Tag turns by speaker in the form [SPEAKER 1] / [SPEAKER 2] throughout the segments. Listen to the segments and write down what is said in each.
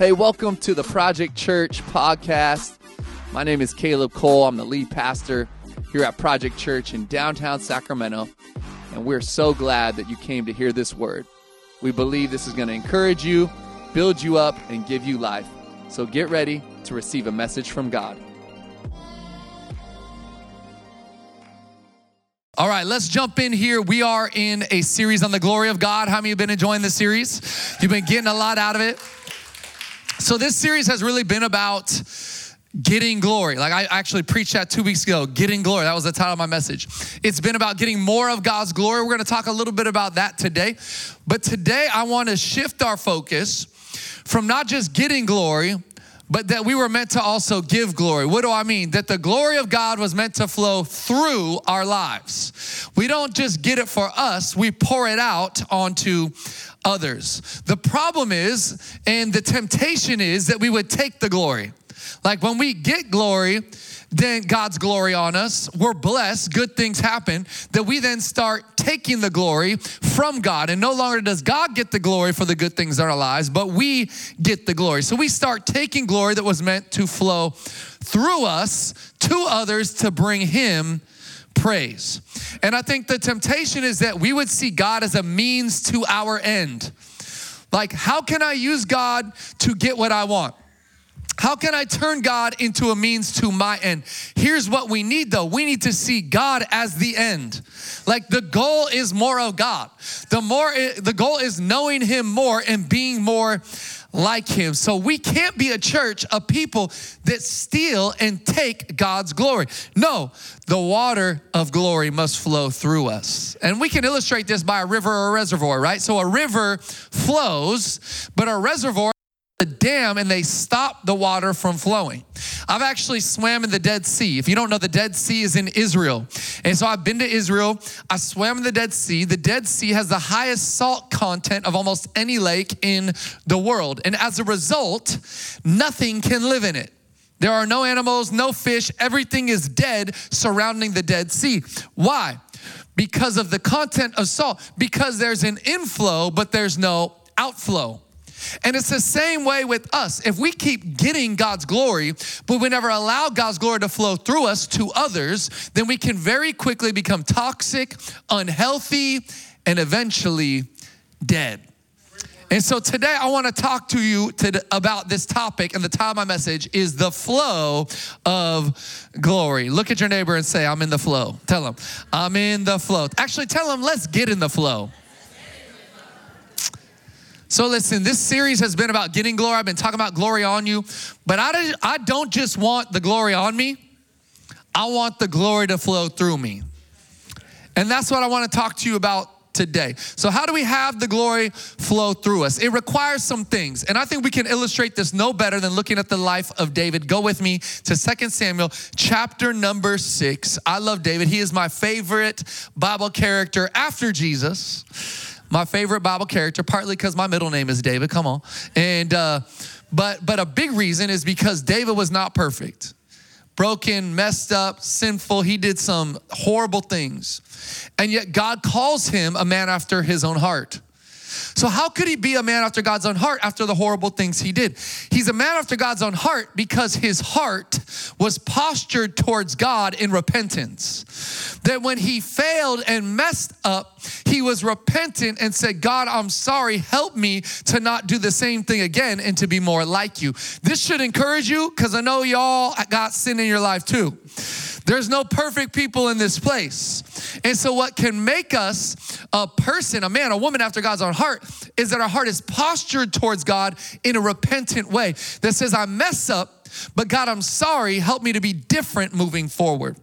[SPEAKER 1] Hey, welcome to the Project Church podcast. My name is Caleb Cole. I'm the lead pastor here at Project Church in downtown Sacramento, and we're so glad that you came to hear this word. We believe this is going to encourage you, build you up, and give you life. So get ready to receive a message from God. All right, let's jump in here. We are in a series on the glory of God. How many have been enjoying this series? You've been getting a lot out of it. So, this series has really been about getting glory. Like I actually preached that two weeks ago, getting glory. That was the title of my message. It's been about getting more of God's glory. We're going to talk a little bit about that today. But today, I want to shift our focus from not just getting glory, but that we were meant to also give glory. What do I mean? That the glory of God was meant to flow through our lives. We don't just get it for us, we pour it out onto others. The problem is, and the temptation is, that we would take the glory. Like when we get glory, then God's glory on us, we're blessed, good things happen, that we then start taking the glory from God. And no longer does God get the glory for the good things in our lives, but we get the glory. So we start taking glory that was meant to flow through us to others to bring Him praise. And I think the temptation is that we would see God as a means to our end. Like, how can I use God to get what I want? How can I turn God into a means to my end? Here's what we need though. We need to see God as the end. Like the goal is more of God. The more eh, the goal is knowing him more and being more like him. So we can't be a church of people that steal and take God's glory. No, the water of glory must flow through us. And we can illustrate this by a river or a reservoir, right? So a river flows, but a reservoir the dam and they stop the water from flowing. I've actually swam in the Dead Sea. If you don't know, the Dead Sea is in Israel. And so I've been to Israel. I swam in the Dead Sea. The Dead Sea has the highest salt content of almost any lake in the world. And as a result, nothing can live in it. There are no animals, no fish. Everything is dead surrounding the Dead Sea. Why? Because of the content of salt. Because there's an inflow, but there's no outflow. And it's the same way with us. If we keep getting God's glory, but we never allow God's glory to flow through us to others, then we can very quickly become toxic, unhealthy, and eventually dead. And so today I want to talk to you to, about this topic, and the title of my message is the flow of glory. Look at your neighbor and say, I'm in the flow. Tell them, I'm in the flow. Actually, tell them, let's get in the flow. So listen, this series has been about getting glory. I've been talking about glory on you, but I, I don't just want the glory on me. I want the glory to flow through me. And that's what I want to talk to you about today. So, how do we have the glory flow through us? It requires some things. And I think we can illustrate this no better than looking at the life of David. Go with me to 2 Samuel chapter number 6. I love David. He is my favorite Bible character after Jesus my favorite Bible character, partly because my middle name is David. Come on, and uh, but but a big reason is because David was not perfect, broken, messed up, sinful. He did some horrible things, and yet God calls him a man after His own heart. So, how could he be a man after God's own heart after the horrible things he did? He's a man after God's own heart because his heart was postured towards God in repentance. That when he failed and messed up, he was repentant and said, God, I'm sorry, help me to not do the same thing again and to be more like you. This should encourage you because I know y'all got sin in your life too. There's no perfect people in this place. And so, what can make us a person, a man, a woman after God's own heart, is that our heart is postured towards God in a repentant way that says, I mess up, but God, I'm sorry, help me to be different moving forward.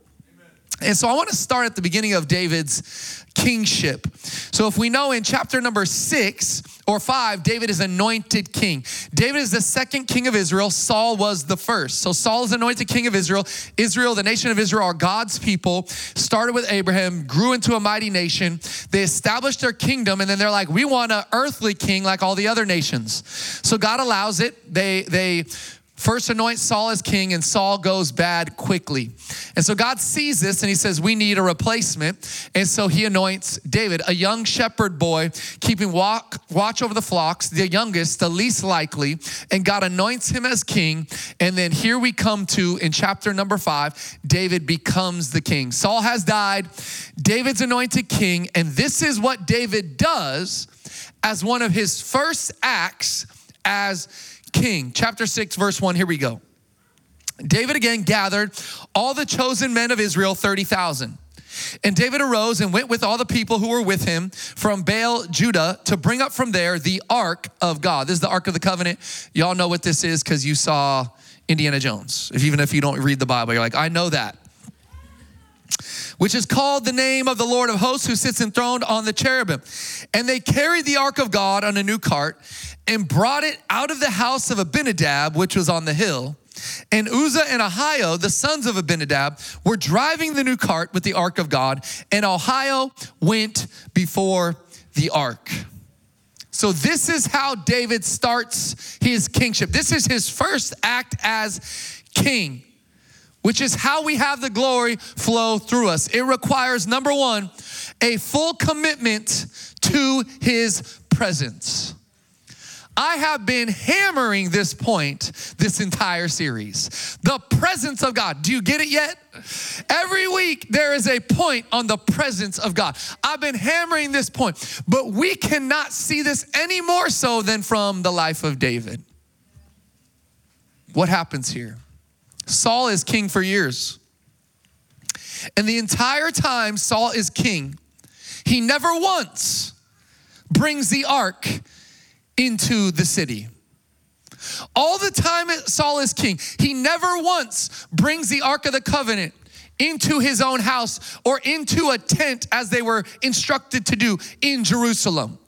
[SPEAKER 1] And so I want to start at the beginning of David's kingship. So if we know in chapter number six or five, David is anointed king. David is the second king of Israel. Saul was the first. So Saul is anointed king of Israel. Israel, the nation of Israel, are God's people. Started with Abraham, grew into a mighty nation. They established their kingdom, and then they're like, we want an earthly king like all the other nations. So God allows it. They they first anoints Saul as king, and Saul goes bad quickly. And so God sees this and he says, We need a replacement. And so he anoints David, a young shepherd boy, keeping walk, watch over the flocks, the youngest, the least likely. And God anoints him as king. And then here we come to, in chapter number five, David becomes the king. Saul has died, David's anointed king. And this is what David does as one of his first acts as king. Chapter 6, verse 1, here we go. David again gathered all the chosen men of Israel, 30,000. And David arose and went with all the people who were with him from Baal, Judah, to bring up from there the ark of God. This is the ark of the covenant. Y'all know what this is because you saw Indiana Jones. If, even if you don't read the Bible, you're like, I know that. Which is called the name of the Lord of hosts who sits enthroned on the cherubim. And they carried the ark of God on a new cart and brought it out of the house of Abinadab, which was on the hill. And Uzzah and Ahio, the sons of Abinadab, were driving the new cart with the ark of God, and Ahio went before the ark. So, this is how David starts his kingship. This is his first act as king, which is how we have the glory flow through us. It requires, number one, a full commitment to his presence. I have been hammering this point this entire series. The presence of God. Do you get it yet? Every week there is a point on the presence of God. I've been hammering this point, but we cannot see this any more so than from the life of David. What happens here? Saul is king for years. And the entire time Saul is king, he never once brings the ark into the city. All the time Saul is king, he never once brings the Ark of the Covenant into his own house or into a tent as they were instructed to do in Jerusalem.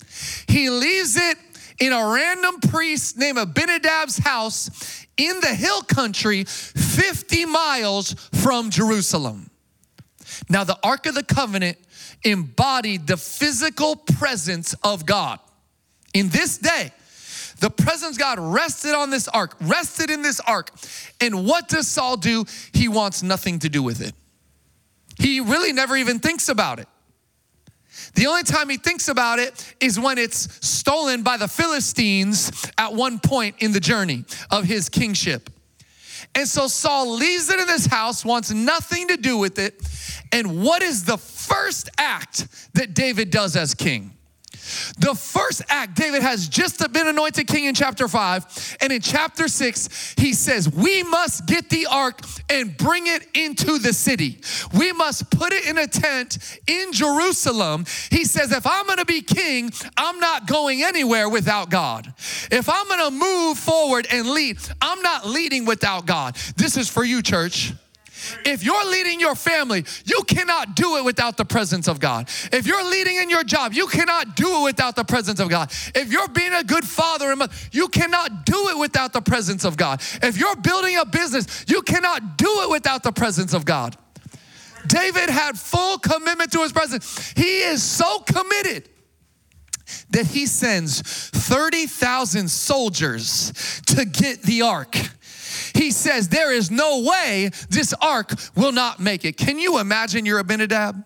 [SPEAKER 1] He leaves it in a random priest named Abinadab's house in the hill country 50 miles from Jerusalem. Now, the Ark of the Covenant embodied the physical presence of God. In this day, the presence God rested on this ark, rested in this ark. And what does Saul do? He wants nothing to do with it. He really never even thinks about it. The only time he thinks about it is when it's stolen by the Philistines at one point in the journey of his kingship. And so Saul leaves it in this house, wants nothing to do with it. And what is the first act that David does as king? The first act, David has just been anointed king in chapter 5. And in chapter 6, he says, We must get the ark and bring it into the city. We must put it in a tent in Jerusalem. He says, If I'm gonna be king, I'm not going anywhere without God. If I'm gonna move forward and lead, I'm not leading without God. This is for you, church. If you're leading your family, you cannot do it without the presence of God. If you're leading in your job, you cannot do it without the presence of God. If you're being a good father and mother, you cannot do it without the presence of God. If you're building a business, you cannot do it without the presence of God. David had full commitment to his presence. He is so committed that he sends 30,000 soldiers to get the ark he says, There is no way this ark will not make it. Can you imagine you're Abinadab?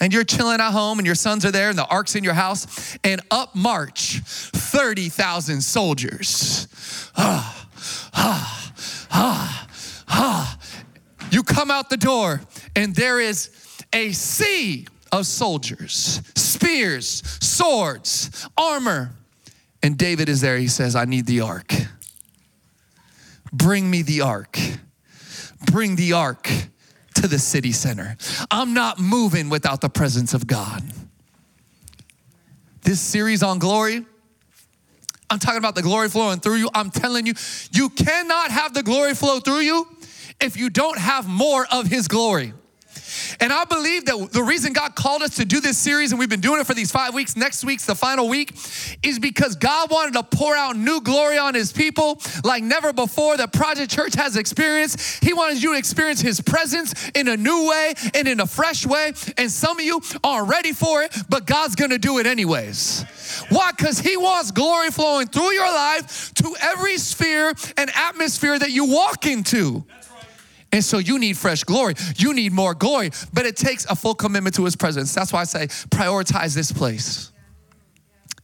[SPEAKER 1] And you're chilling at home, and your sons are there, and the ark's in your house, and up march 30,000 soldiers. Ah, ah, ah, ah. You come out the door, and there is a sea of soldiers, spears, swords, armor. And David is there. He says, I need the ark. Bring me the ark. Bring the ark to the city center. I'm not moving without the presence of God. This series on glory, I'm talking about the glory flowing through you. I'm telling you, you cannot have the glory flow through you if you don't have more of His glory. And I believe that the reason God called us to do this series, and we've been doing it for these five weeks, next week's the final week, is because God wanted to pour out new glory on his people like never before that Project Church has experienced. He wanted you to experience his presence in a new way and in a fresh way. And some of you aren't ready for it, but God's gonna do it anyways. Why? Because he wants glory flowing through your life to every sphere and atmosphere that you walk into. And so you need fresh glory. You need more glory, but it takes a full commitment to his presence. That's why I say prioritize this place.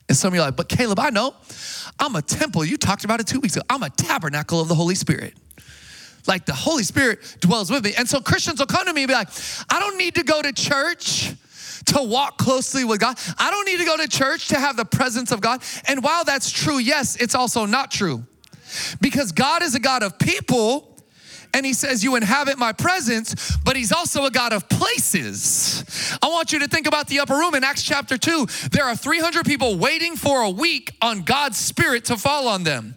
[SPEAKER 1] And some of you are like, but Caleb, I know I'm a temple. You talked about it two weeks ago. I'm a tabernacle of the Holy Spirit. Like the Holy Spirit dwells with me. And so Christians will come to me and be like, I don't need to go to church to walk closely with God. I don't need to go to church to have the presence of God. And while that's true, yes, it's also not true. Because God is a God of people and he says, You inhabit my presence, but he's also a God of places. I want you to think about the upper room in Acts chapter 2. There are 300 people waiting for a week on God's Spirit to fall on them.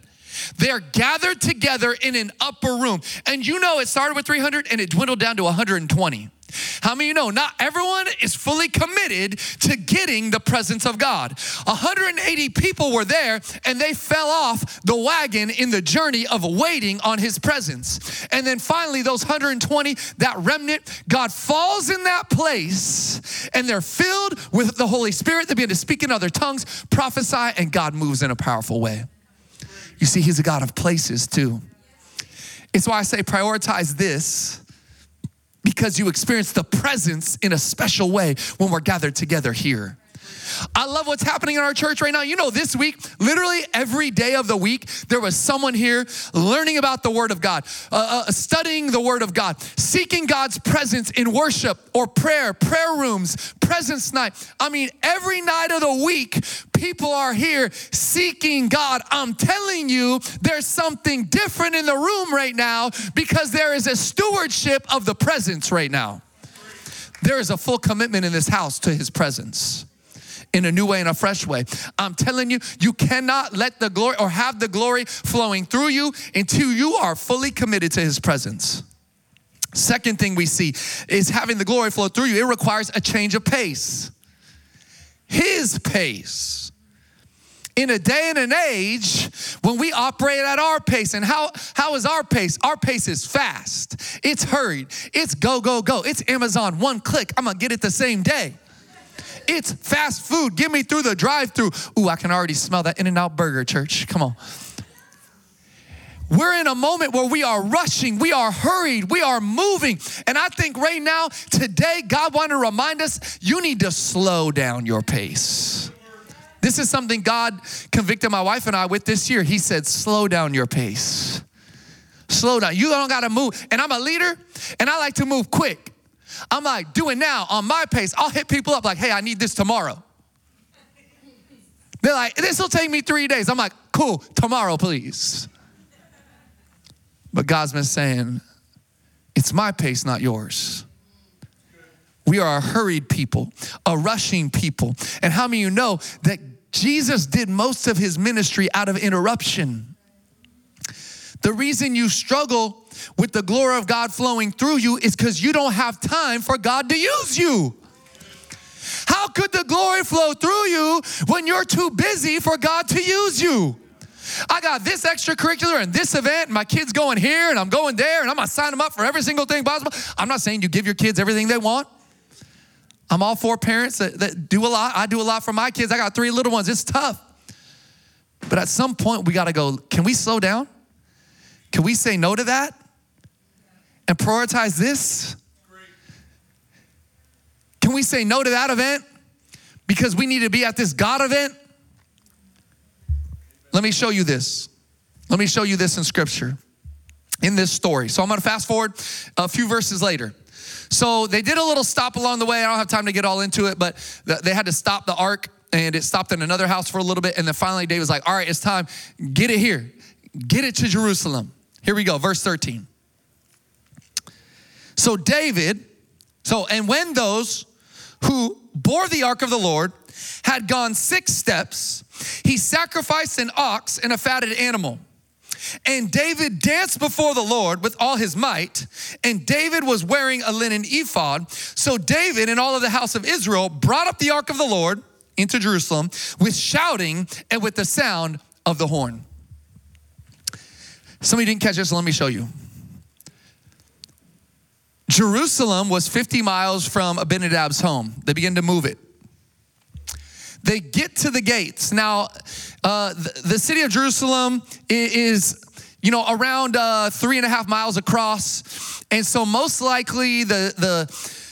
[SPEAKER 1] They're gathered together in an upper room. And you know, it started with 300 and it dwindled down to 120. How many you know not everyone is fully committed to getting the presence of God? 180 people were there and they fell off the wagon in the journey of waiting on his presence. And then finally, those 120, that remnant, God falls in that place and they're filled with the Holy Spirit. They begin to speak in other tongues, prophesy, and God moves in a powerful way. You see, He's a God of places too. It's why I say prioritize this because you experience the presence in a special way when we're gathered together here. I love what's happening in our church right now. You know, this week, literally every day of the week, there was someone here learning about the Word of God, uh, uh, studying the Word of God, seeking God's presence in worship or prayer, prayer rooms, presence night. I mean, every night of the week, people are here seeking God. I'm telling you, there's something different in the room right now because there is a stewardship of the presence right now. There is a full commitment in this house to His presence in a new way, in a fresh way. I'm telling you, you cannot let the glory or have the glory flowing through you until you are fully committed to His presence. Second thing we see is having the glory flow through you, it requires a change of pace. His pace. In a day and an age when we operate at our pace, and how, how is our pace? Our pace is fast, it's hurried, it's go, go, go. It's Amazon, one click, I'm gonna get it the same day. It's fast food. Get me through the drive through. Ooh, I can already smell that In N Out burger, church. Come on. We're in a moment where we are rushing, we are hurried, we are moving. And I think right now, today, God wanted to remind us you need to slow down your pace. This is something God convicted my wife and I with this year. He said, slow down your pace. Slow down. You don't got to move. And I'm a leader and I like to move quick. I'm like, do it now on my pace. I'll hit people up like, hey, I need this tomorrow. They're like, this will take me three days. I'm like, cool, tomorrow, please. But God's been saying, it's my pace, not yours. We are a hurried people, a rushing people. And how many of you know that Jesus did most of his ministry out of interruption? The reason you struggle with the glory of God flowing through you is because you don't have time for God to use you. How could the glory flow through you when you're too busy for God to use you? I got this extracurricular and this event, and my kids going here and I'm going there, and I'm gonna sign them up for every single thing possible. I'm not saying you give your kids everything they want. I'm all for parents that, that do a lot. I do a lot for my kids. I got three little ones. It's tough. But at some point, we gotta go, can we slow down? Can we say no to that and prioritize this? Can we say no to that event because we need to be at this God event? Let me show you this. Let me show you this in scripture, in this story. So I'm gonna fast forward a few verses later. So they did a little stop along the way. I don't have time to get all into it, but they had to stop the ark and it stopped in another house for a little bit. And then finally, David was like, All right, it's time. Get it here, get it to Jerusalem. Here we go, verse 13. So David, so, and when those who bore the ark of the Lord had gone six steps, he sacrificed an ox and a fatted animal. And David danced before the Lord with all his might. And David was wearing a linen ephod. So David and all of the house of Israel brought up the ark of the Lord into Jerusalem with shouting and with the sound of the horn. Some of you didn't catch this, so let me show you. Jerusalem was 50 miles from Abinadab's home. They begin to move it. They get to the gates. Now, uh, the, the, city of Jerusalem is, you know, around uh, three and a half miles across. And so, most likely, the, the,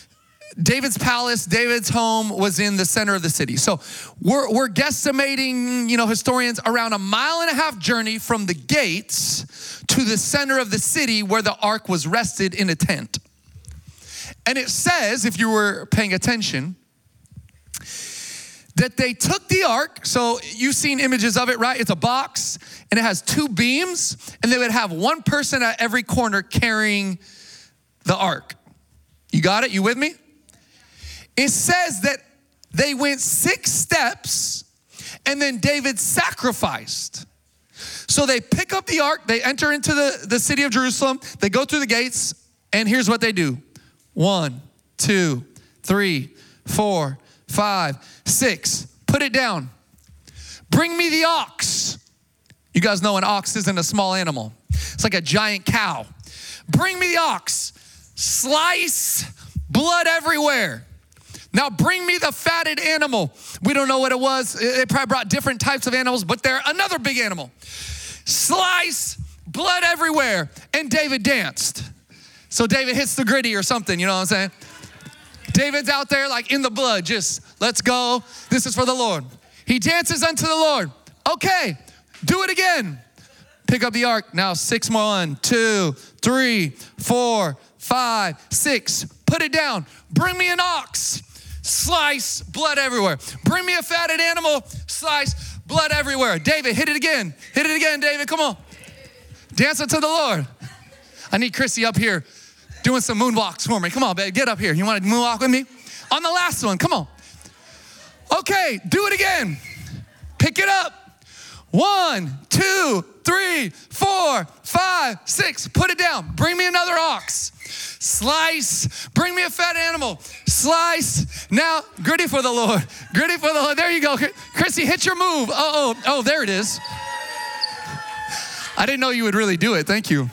[SPEAKER 1] David's palace, David's home was in the center of the city. So we're, we're guesstimating, you know, historians around a mile and a half journey from the gates to the center of the city where the ark was rested in a tent. And it says, if you were paying attention, that they took the ark. So you've seen images of it, right? It's a box and it has two beams, and they would have one person at every corner carrying the ark. You got it? You with me? It says that they went six steps and then David sacrificed. So they pick up the ark, they enter into the, the city of Jerusalem, they go through the gates, and here's what they do one, two, three, four, five, six. Put it down. Bring me the ox. You guys know an ox isn't a small animal, it's like a giant cow. Bring me the ox. Slice, blood everywhere. Now bring me the fatted animal. We don't know what it was. They probably brought different types of animals, but they're another big animal. Slice, blood everywhere. And David danced. So David hits the Griddy or something, you know what I'm saying? David's out there like in the blood, just let's go. This is for the Lord. He dances unto the Lord. Okay, do it again. Pick up the ark. Now, six more. One, two, three, four, five, six. Put it down. Bring me an ox slice, blood everywhere. Bring me a fatted animal, slice, blood everywhere. David, hit it again. Hit it again, David. Come on. Dance unto the Lord. I need Chrissy up here doing some moonwalks for me. Come on, babe, get up here. You want to moonwalk with me? On the last one, come on. Okay, do it again. Pick it up. One, two, three, four, five, six. Put it down. Bring me another ox. Slice. Bring me a fat animal. Slice. Now, Griddy for the Lord. Griddy for the Lord. There you go. Chrissy, hit your move. Oh, oh, oh, there it is. I didn't know you would really do it. Thank you.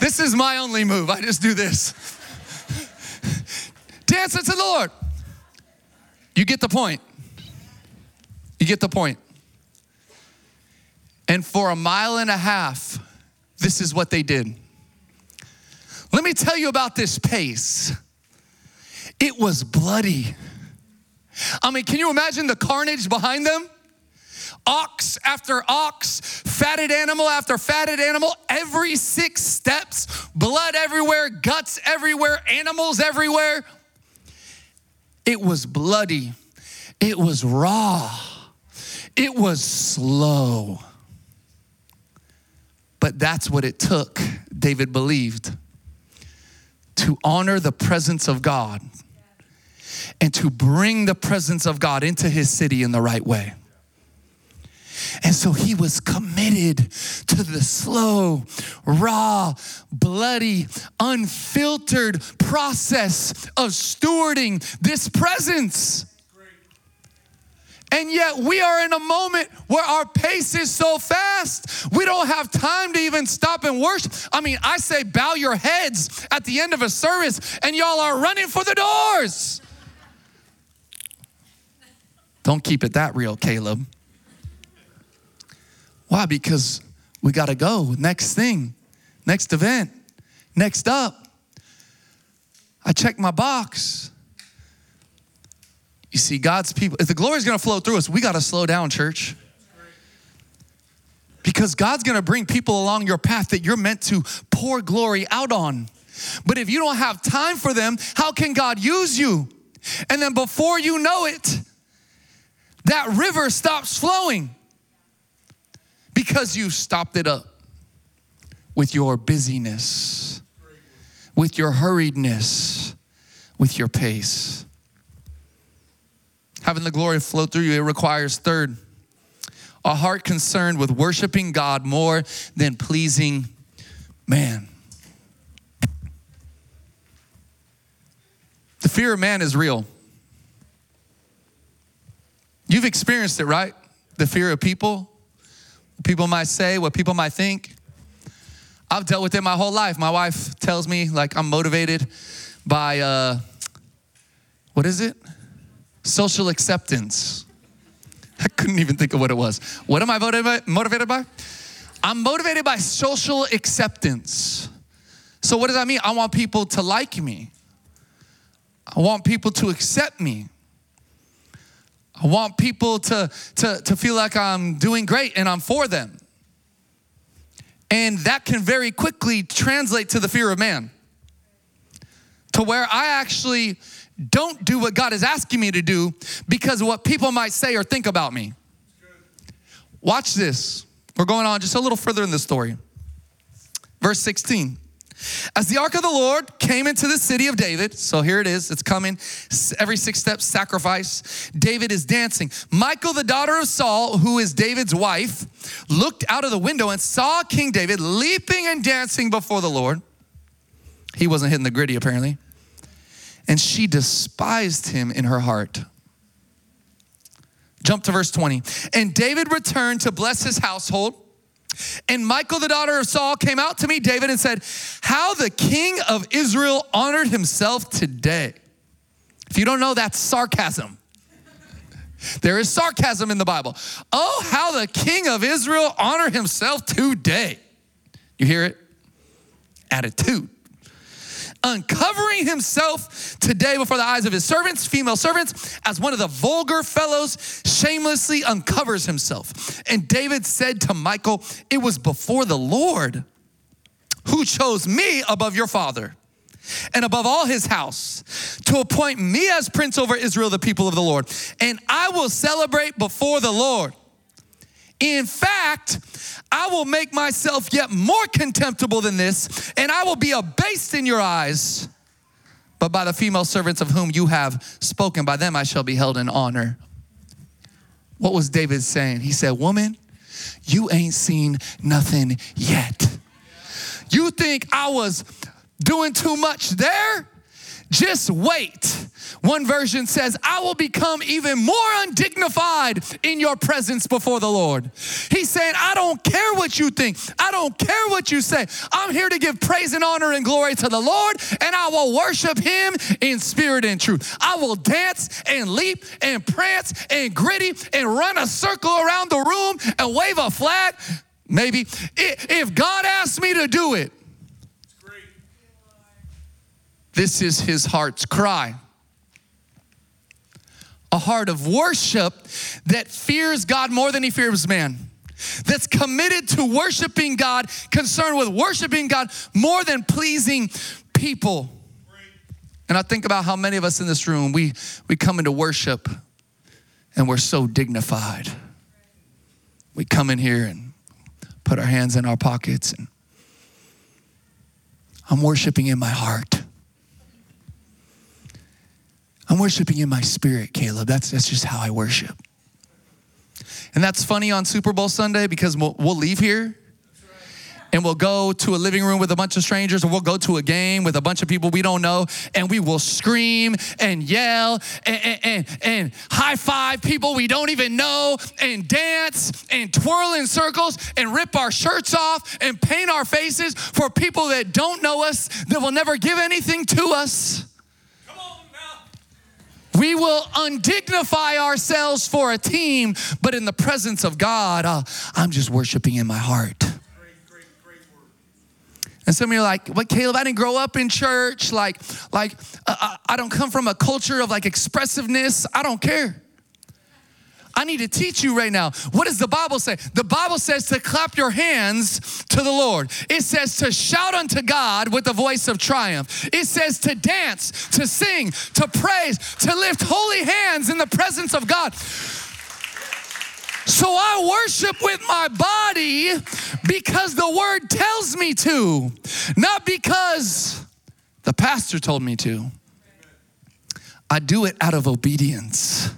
[SPEAKER 1] This is my only move. I just do this. Dance it to the Lord. You get the point. You get the point. And for a mile and a half, this is what they did. Let me tell you about this pace. It was bloody. I mean, can you imagine the carnage behind them? Ox after ox, fatted animal after fatted animal, every six steps, blood everywhere, guts everywhere, animals everywhere. It was bloody. It was raw. It was slow. But that's what it took, David believed to honor the presence of God and to bring the presence of God into his city in the right way. And so he was committed to the slow, raw, bloody, unfiltered process of stewarding this presence. And yet we are in a moment where our pace is so fast, we don't have time to even stop and worship. I mean, I say bow your heads at the end of a service, and y'all are running for the doors. Don't keep it that real, Caleb. Why? Because we got to go. Next thing, next event, next up. I check my box. You see, God's people, if the glory is going to flow through us, we got to slow down, church. Because God's going to bring people along your path that you're meant to pour glory out on. But if you don't have time for them, how can God use you? And then before you know it, that river stops flowing because you stopped it up with your busyness, with your hurriedness, with your pace. Having the glory flow through you, it requires third, a heart concerned with worshiping God more than pleasing man. The fear of man is real. You've experienced it, right? The fear of people, people might say, what people might think. I've dealt with it my whole life. My wife tells me like I'm motivated by uh, what is it? Social acceptance. I couldn't even think of what it was. What am I motivated by? I'm motivated by social acceptance. So, what does that mean? I want people to like me. I want people to accept me. I want people to, to, to feel like I'm doing great and I'm for them. And that can very quickly translate to the fear of man, to where I actually don't do what God is asking me to do because of what people might say or think about me. Watch this. We're going on just a little further in the story. Verse 16. As the ark of the Lord came into the city of David, so here it is, it's coming, every six steps sacrifice. David is dancing. Michal, the daughter of Saul, who is David's wife, looked out of the window and saw King David leaping and dancing before the Lord. He wasn't hitting the Griddy, apparently. And she despised him in her heart. Jump to verse 20. And David returned to bless his household. And Michal, the daughter of Saul, came out to meet David and said, How the king of Israel honored himself today. If you don't know, that's sarcasm. There is sarcasm in the Bible. Oh, how the king of Israel honored himself today. You hear it? Attitude uncovering himself today before the eyes of his servants, female servants, as one of the vulgar fellows shamelessly uncovers himself. And David said to Michal, It was before the Lord who chose me above your father and above all his house to appoint me as prince over Israel, the people of the Lord. And I will celebrate before the Lord. In fact, I will make myself yet more contemptible than this, and I will be abased in your eyes. But by the female servants of whom you have spoken, by them I shall be held in honor. What was David saying? He said, Woman, you ain't seen nothing yet. You think I was doing too much there? Just wait. One version says, I will become even more undignified in your presence before the Lord. He's saying, I don't care what you think. I don't care what you say. I'm here to give praise and honor and glory to the Lord, and I will worship him in spirit and truth. I will dance and leap and prance and Griddy and run a circle around the room and wave a flag. Maybe if God asks me to do it, this is his heart's cry. A heart of worship that fears God more than he fears man. That's committed to worshiping God, concerned with worshiping God more than pleasing people. And I think about how many of us in this room, we, we come into worship and we're so dignified. We come in here and put our hands in our pockets and I'm worshiping in my heart. I'm worshiping in my spirit, Caleb. That's, that's just how I worship. And that's funny on Super Bowl Sunday because we'll, we'll leave here and we'll go to a living room with a bunch of strangers, and we'll go to a game with a bunch of people we don't know, and we will scream and yell and, and, and, and, high five people we don't even know, and dance and twirl in circles and rip our shirts off and paint our faces for people that don't know us, that will never give anything to us. We will undignify ourselves for a team, but in the presence of God, uh, I'm just worshiping in my heart. And some of you are like, "What, Caleb? I didn't grow up in church. Like, like uh, I don't come from a culture of like expressiveness. I don't care." I need to teach you right now. What does the Bible say? The Bible says to clap your hands to the Lord. It says to shout unto God with the voice of triumph. It says to dance, to sing, to praise, to lift holy hands in the presence of God. So I worship with my body because the word tells me to, not because the pastor told me to. I do it out of obedience.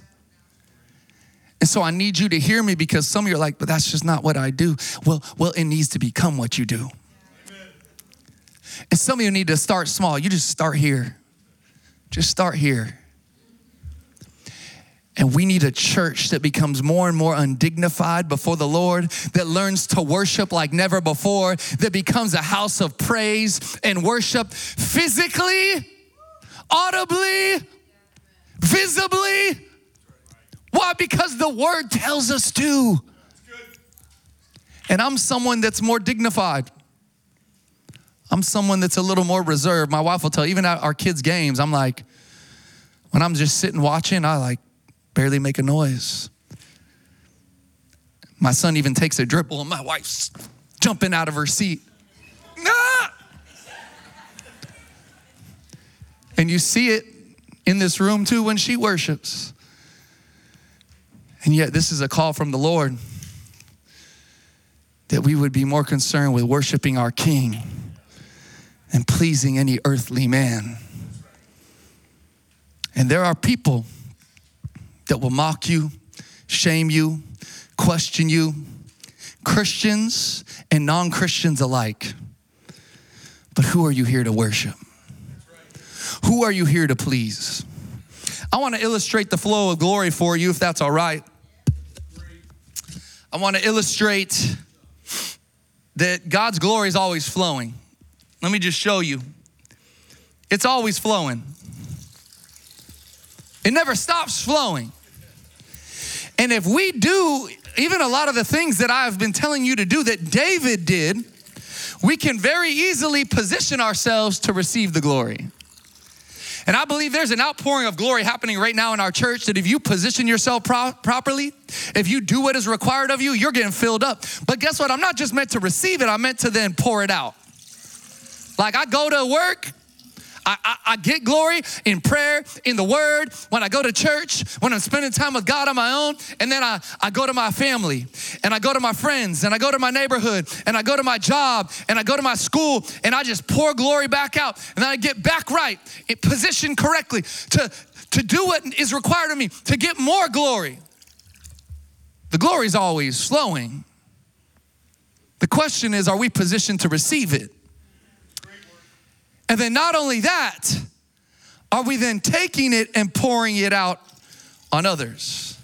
[SPEAKER 1] And so I need you to hear me because some of you are like, but that's just not what I do. Well, well, it needs to become what you do. Amen. And some of you need to start small. You just start here. Just start here. And we need a church that becomes more and more undignified before the Lord, that learns to worship like never before, that becomes a house of praise and worship physically, audibly, visibly. Why? Because the word tells us to. And I'm someone that's more dignified. I'm someone that's a little more reserved. My wife will tell, even at our kids' games, I'm like, when I'm just sitting watching, I like barely make a noise. My son even takes a dribble, and my wife's jumping out of her seat. Ah! And you see it in this room too when she worships. And yet, this is a call from the Lord that we would be more concerned with worshiping our King and pleasing any earthly man. And there are people that will mock you, shame you, question you, Christians and non Christians alike. But who are you here to worship? Who are you here to please? I want to illustrate the flow of glory for you, if that's all right. I want to illustrate that God's glory is always flowing. Let me just show you. It's always flowing. It never stops flowing. And if we do even a lot of the things that I've been telling you to do that David did, we can very easily position ourselves to receive the glory. And I believe there's an outpouring of glory happening right now in our church that if you position yourself pro- properly, if you do what is required of you, you're getting filled up. But guess what? I'm not just meant to receive it, I'm meant to then pour it out. Like I go to work, I, I, I, get glory in prayer, in the word, when I go to church, when I'm spending time with God on my own, and then I, I go to my family, and I go to my friends, and I go to my neighborhood, and I go to my job, and I go to my school, and I just pour glory back out, and then I get back right, positioned correctly to, to do what is required of me, to get more glory. The glory is always flowing. The question is, are we positioned to receive it? And then not only that, are we then taking it and pouring it out on others?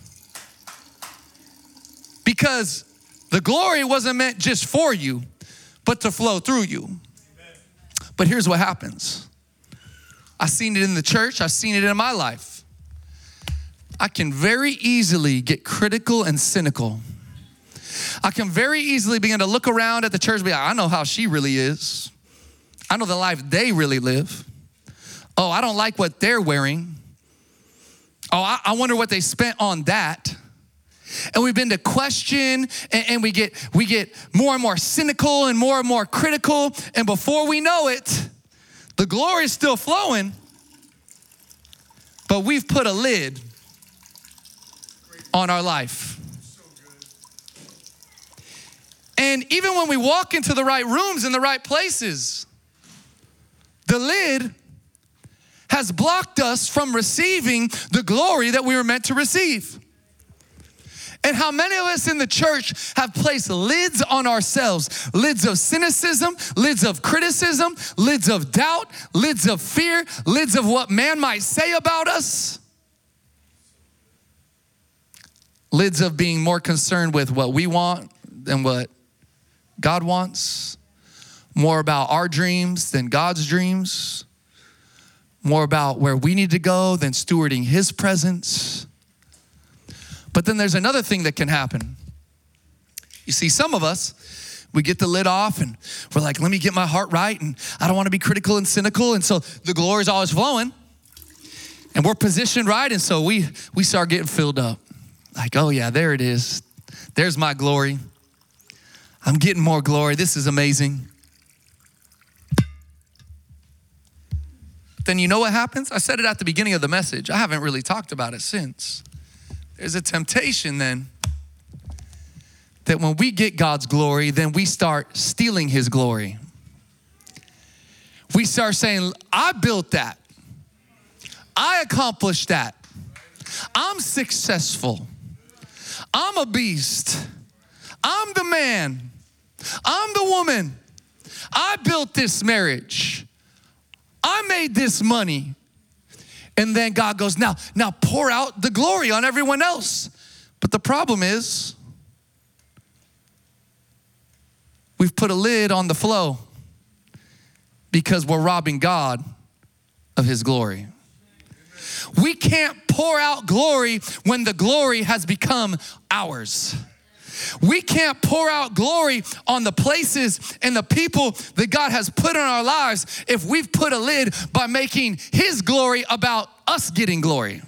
[SPEAKER 1] Because the glory wasn't meant just for you, but to flow through you. But here's what happens I've seen it in the church, I've seen it in my life. I can very easily get critical and cynical. I can very easily begin to look around at the church and be like, I know how she really is. I know the life they really live. Oh, I don't like what they're wearing. Oh, I, I wonder what they spent on that. And we've been to question and, and we get we get more and more cynical and more and more critical. And before we know it, the glory is still flowing, but we've put a lid on our life. And even when we walk into the right rooms in the right places, the lid has blocked us from receiving the glory that we were meant to receive. And how many of us in the church have placed lids on ourselves? Lids of cynicism, lids of criticism, lids of doubt, lids of fear, lids of what man might say about us, lids of being more concerned with what we want than what God wants more about our dreams than God's dreams, more about where we need to go than stewarding His presence. But then there's another thing that can happen. You see, some of us, we get the lid off and we're like, let me get my heart right, and I don't want to be critical and cynical. And so the glory is always flowing. And we're positioned right, and so we we start getting filled up. Like, oh yeah, there it is. There's my glory. I'm getting more glory. This is amazing. Then you know what happens? I said it at the beginning of the message. I haven't really talked about it since. There's a temptation then that when we get God's glory, then we start stealing His glory. We start saying, I built that, I accomplished that, I'm successful. I'm a beast. I'm the man. I'm the woman. I built this marriage. I made this money. And then God goes, now, now pour out the glory on everyone else. But the problem is, we've put a lid on the flow because we're robbing God of his glory. We can't pour out glory when the glory has become ours. We can't pour out glory on the places and the people that God has put in our lives if we've put a lid by making His glory about us getting glory.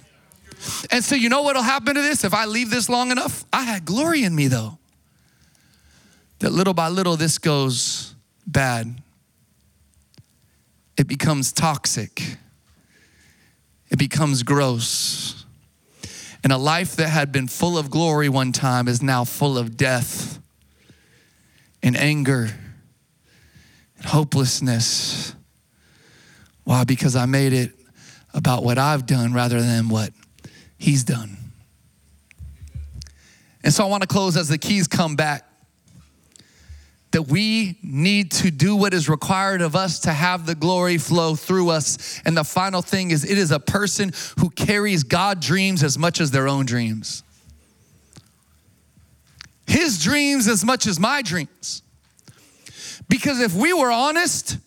[SPEAKER 1] And so, you know what'll happen to this if I leave this long enough? I had glory in me though. That little by little, this goes bad. It becomes toxic, it becomes gross. And a life that had been full of glory one time is now full of death and anger and hopelessness. Why? Because I made it about what I've done rather than what He's done. And so I want to close as the keys come back that we need to do what is required of us to have the glory flow through us. And the final thing is, it is a person who carries God dreams as much as their own dreams. His dreams as much as my dreams. Because if we were honest,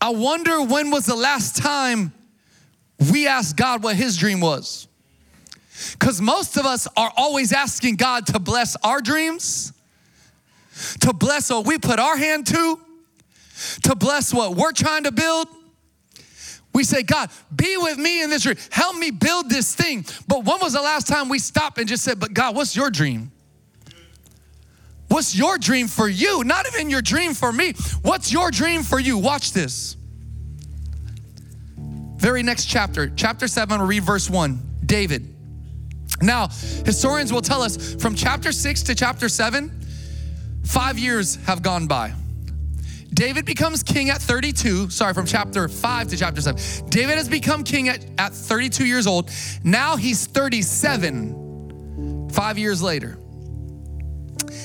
[SPEAKER 1] I wonder when was the last time we asked God what his dream was. Because most of us are always asking God to bless our dreams to bless what we put our hand to, to bless what we're trying to build. We say, God, be with me in this dream. Help me build this thing. But when was the last time we stopped and just said, But God, what's your dream? What's your dream for you? Not even your dream for me. What's your dream for you? Watch this. Very next chapter, chapter 7, we'll read verse 1. David. Now, historians will tell us from chapter 6 to chapter 7, Five years have gone by. David becomes king at 32. Sorry, from chapter 5 to chapter 7. David has become king at, at 32 years old. Now he's 37, five years later.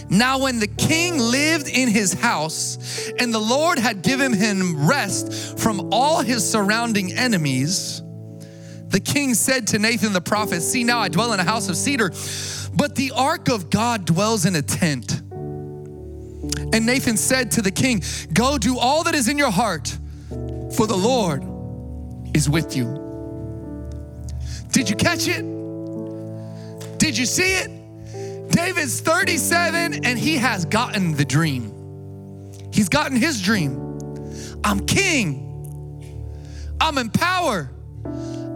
[SPEAKER 1] Now, when the king lived in his house and the Lord had given him rest from all his surrounding enemies, the king said to Nathan the prophet, See, now I dwell in a house of cedar, but the ark of God dwells in a tent. And Nathan said to the king, Go do all that is in your heart, for the Lord is with you. Did you catch it? Did you see it? David's 37 and he has gotten the dream. He's gotten his dream. I'm king. I'm in power.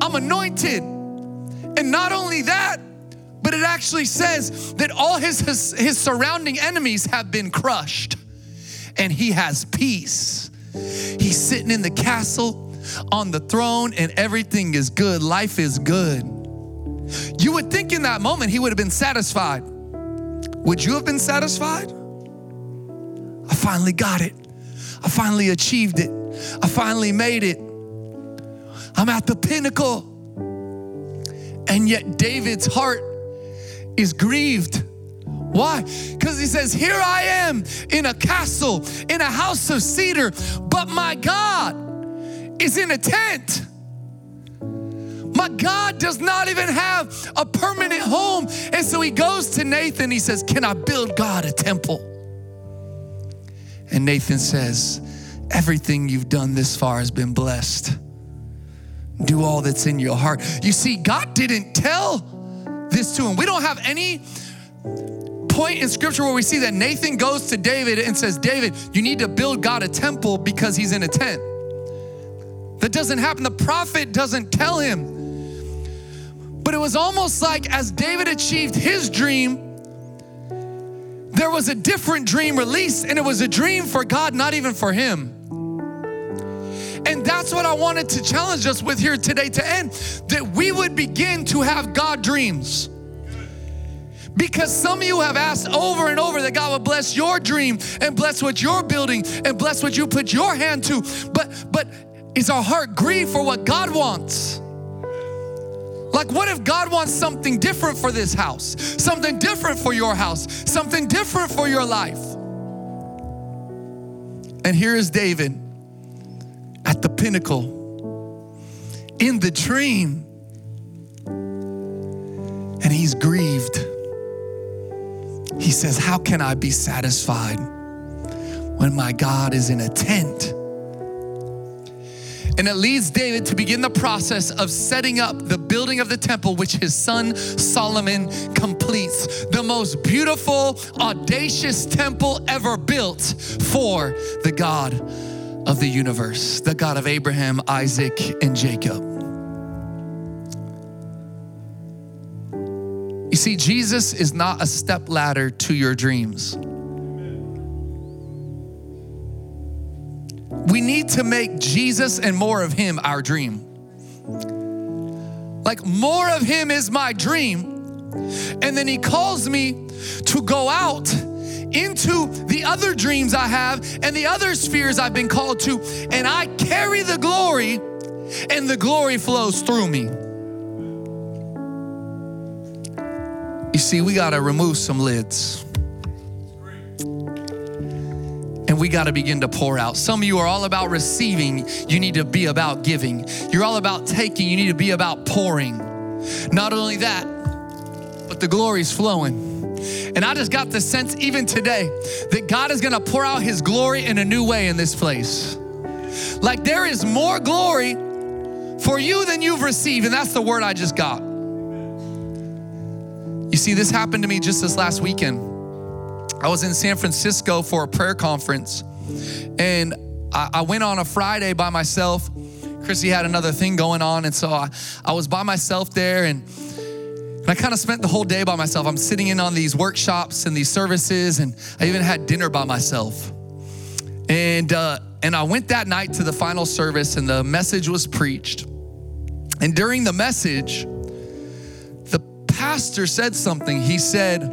[SPEAKER 1] I'm anointed. And not only that, but it actually says that all his, his, his surrounding enemies have been crushed and he has peace. He's sitting in the castle on the throne and everything is good. Life is good. You would think in that moment he would have been satisfied. Would you have been satisfied? I finally got it. I finally achieved it. I finally made it. I'm at the pinnacle. And yet, David's heart is grieved. Why? Because he says, Here I am in a castle, in a house of cedar, but my God is in a tent. My God does not even have a permanent home. And so he goes to Nathan. He says, Can I build God a temple? And Nathan says, Everything you've done this far has been blessed. Do all that's in your heart. You see, God didn't tell this to him. We don't have any point in scripture where we see that Nathan goes to David and says, David, you need to build God a temple because he's in a tent. That doesn't happen. The prophet doesn't tell him. But it was almost like as David achieved his dream, there was a different dream released, and it was a dream for God, not even for him. And that's what I wanted to challenge us with here today to end that we would begin to have God dreams. Because some of you have asked over and over that God would bless your dream and bless what you're building and bless what you put your hand to. But but is our heart grieved for what God wants? Like, what if God wants something different for this house, something different for your house, something different for your life? And here is David pinnacle in the dream, and he's grieved. He says, How can I be satisfied when my God is in a tent? And it leads David to begin the process of setting up the building of the temple, which his son Solomon completes. The most beautiful, audacious temple ever built for the God of the universe, the God of Abraham, Isaac, and Jacob. You see, Jesus is not a step ladder to your dreams. We need to make Jesus and more of Him our dream. Like, more of Him is my dream. And then He calls me to go out into the other dreams I have and the other spheres I've been called to, and I carry the glory, and the glory flows through me. You see, we got to remove some lids and we got to begin to pour out. Some of you are all about receiving, you need to be about giving. You're all about taking, you need to be about pouring. Not only that, but the glory's flowing. And I just got the sense, even today, that God is gonna pour out His glory in a new way in this place. Like there is more glory for you than you've received, and that's the word I just got. You see, this happened to me just this last weekend. I was in San Francisco for a prayer conference, and I, I went on a Friday by myself. Chrissy had another thing going on, and so I, I was by myself there, and, and I kind of spent the whole day by myself. I'm sitting in on these workshops and these services, and I even had dinner by myself. And uh, and I went that night to the final service, and the message was preached. And during the message, the pastor said something. He said,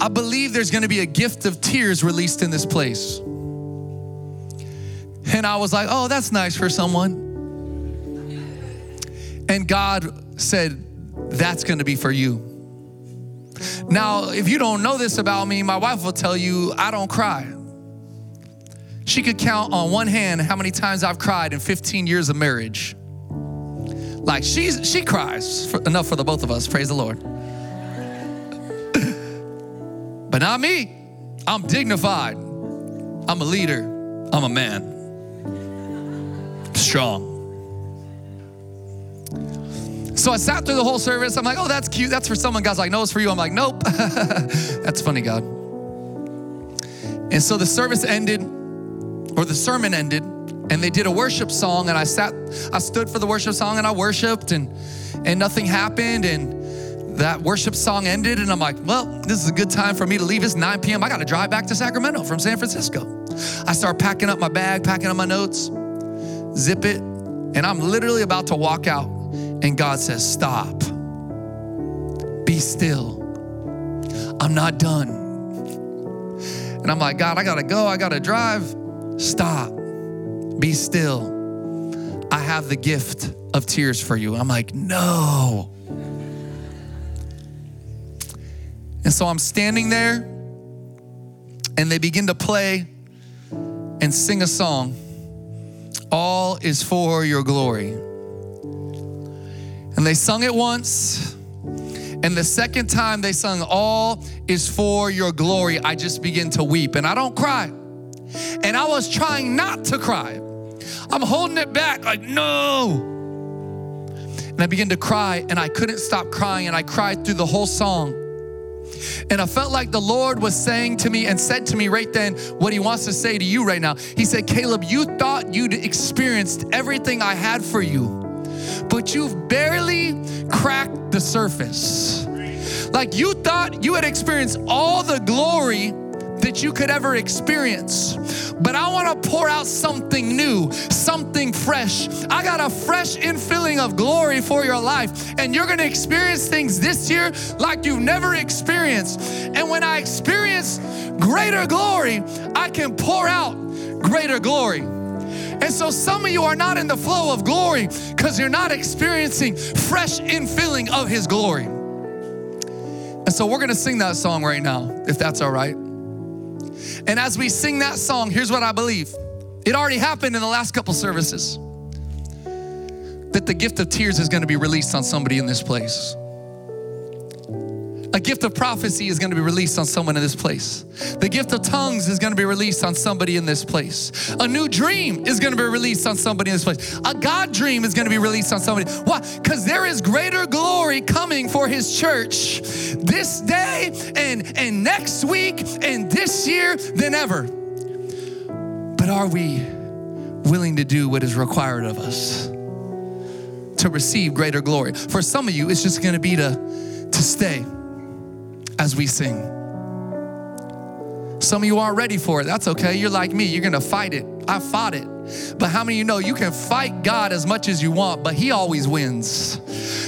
[SPEAKER 1] I believe there's gonna be a gift of tears released in this place. And I was like, oh, that's nice for someone. And God said, that's gonna be for you. Now, if you don't know this about me, my wife will tell you I don't cry. She could count on one hand how many times I've cried in 15 years of marriage. Like she's she cries for, enough for the both of us. Praise the Lord. But not me. I'm dignified. I'm a leader. I'm a man. Strong. So I sat through the whole service. I'm like, oh, that's cute. That's for someone. God's like, no, it's for you. I'm like, nope. that's funny, God. And so the service ended, or the sermon ended, and they did a worship song. And I sat, I stood for the worship song and I worshiped, and and nothing happened. And that worship song ended, and I'm like, well, this is a good time for me to leave. It's 9 p.m. I got to drive back to Sacramento from San Francisco. I start packing up my bag, packing up my notes, zip it, and I'm literally about to walk out. And God says, Stop. Be still. I'm not done. And I'm like, God, I gotta go. I gotta drive. Stop. Be still. I have the gift of tears for you. I'm like, No. And so I'm standing there, and they begin to play and sing a song All is for your glory. And they sung it once. And the second time they sung, All is for your glory, I just begin to weep. And I don't cry. And I was trying not to cry. I'm holding it back, like, no. And I began to cry, and I couldn't stop crying. And I cried through the whole song. And I felt like the Lord was saying to me and said to me right then what He wants to say to you right now. He said, Caleb, you thought you'd experienced everything I had for you, but you've barely cracked the surface. Like you thought you had experienced all the glory that you could ever experience. But I want to pour out something new, something fresh. I got a fresh infilling of glory for your life. And you're going to experience things this year like you've never experienced. And when I experience greater glory, I can pour out greater glory. And so some of you are not in the flow of glory because you're not experiencing fresh infilling of His glory. And so we're going to sing that song right now, if that's all right. And as we sing that song, here's what I believe it already happened in the last couple services that the gift of tears is going to be released on somebody in this place. A gift of prophecy is going to be released on someone in this place. The gift of tongues is going to be released on somebody in this place. A new dream is going to be released on somebody in this place. A God dream is going to be released on somebody. Why? Because there is greater glory coming for His church this day and, and next week and this year than ever. But are we willing to do what is required of us to receive greater glory? For some of you, it's just going to be to, to stay as we sing. Some of you aren't ready for it. That's okay. You're like me. You're going to fight it. I fought it. But how many of you know you can fight God as much as you want, but He always wins?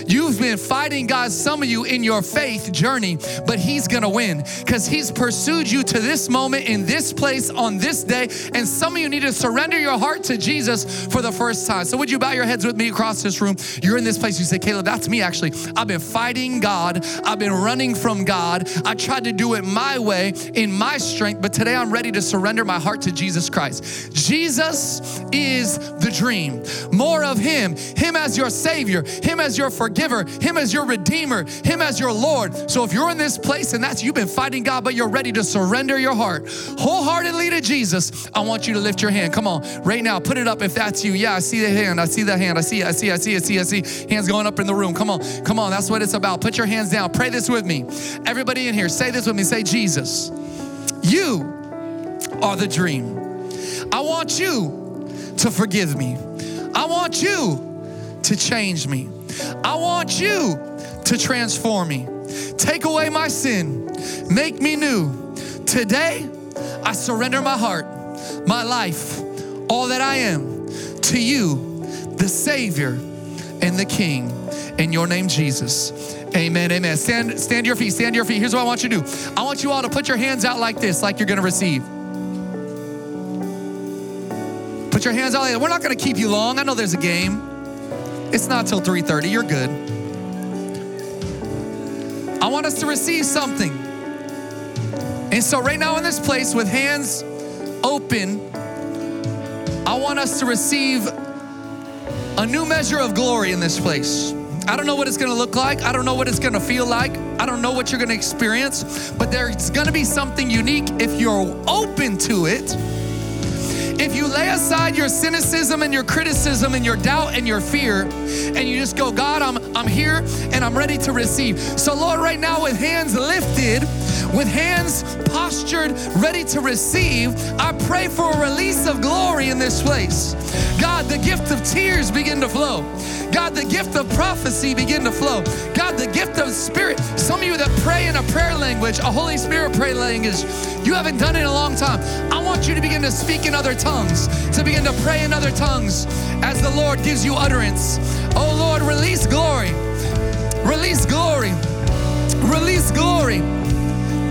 [SPEAKER 1] You've been fighting God, some of you in your faith journey, but He's gonna win because He's pursued you to this moment in this place on this day. And some of you need to surrender your heart to Jesus for the first time. So, would you bow your heads with me across this room? You're in this place, you say, Caleb, that's me actually. I've been fighting God, I've been running from God. I tried to do it my way in my strength, but today I'm ready to surrender my heart to Jesus Christ. Jesus is the dream. More of Him, Him as your Savior, Him as your forgiver, Him as your Redeemer, Him as your Lord. So if you're in this place and that's you've been fighting God, but you're ready to surrender your heart wholeheartedly to Jesus, I want you to lift your hand. Come on, right now, put it up if that's you. Yeah, I see the hand. I see the hand. I see, I see, I see, I see, I see. Hands going up in the room. Come on, come on. That's what it's about. Put your hands down. Pray this with me. Everybody in here, say this with me. Say, Jesus, you are the dream. I want you to forgive me. I want you to change me. I want you to transform me. Take away my sin. Make me new. Today, I surrender my heart, my life, all that I am to you, the Savior and the King. In your name, Jesus. Amen. Amen. Stand, stand your feet. Stand your feet. Here's what I want you to do. I want you all to put your hands out like this, like you're going to receive. Put your hands out. We're not going to keep you long. I know there's a game. It's not till 3:30. You're good. I want us to receive something. And so right now in this place with hands open, I want us to receive a new measure of glory in this place. I don't know what it's gonna look like. I don't know what it's gonna feel like. I don't know what you're gonna experience, but there's gonna be something unique if you're open to it if you lay aside your cynicism and your criticism and your doubt and your fear, and you just go, God, I'm, I'm here and I'm ready to receive. So, Lord, right now, with hands lifted, with hands postured, ready to receive, I pray for a release of glory in this place. God, the gift of tears begin to flow. God, the gift of prophecy begin to flow. God, the gift of spirit. Some of you that pray in a prayer language, a Holy Spirit prayer language, you haven't done it in a long time. I want you to begin to speak in other tongues, to begin to pray in other tongues as the Lord gives you utterance. Oh Lord, release glory. Release glory. Release glory.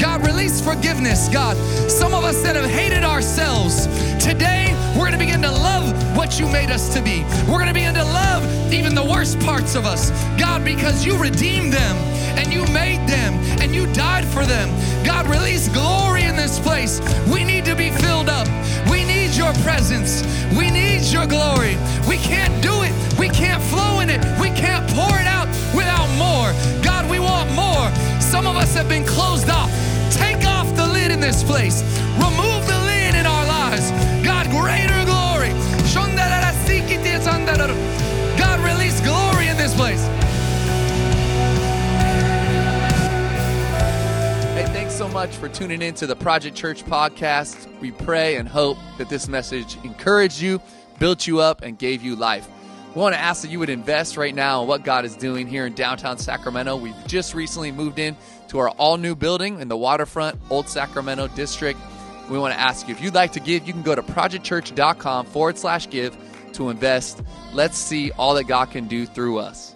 [SPEAKER 1] God, release forgiveness, God. Some of us that have hated ourselves, today we're gonna begin to love what you made us to be. We're gonna begin to love even the worst parts of us, God, because you redeemed them and you made them and you died for them. God, release glory in this place. We need to be filled up. We need your presence. We need your glory. We can't do it. We can't flow in it. We can't pour it out without more. God, we want more. Some of us have been closed off. Take off the lid in this place. Remove the lid in our lives. God, greater glory. God, release glory in this place. Hey, thanks so much for tuning in to the Project Church podcast. We pray and hope that this message encouraged you, built you up, and gave you life. We want to ask that you would invest right now in what God is doing here in downtown Sacramento. We've just recently moved in to our all new building in the waterfront, Old Sacramento district. We want to ask you if you'd like to give, you can go to projectchurch.com forward slash give to invest. Let's see all that God can do through us.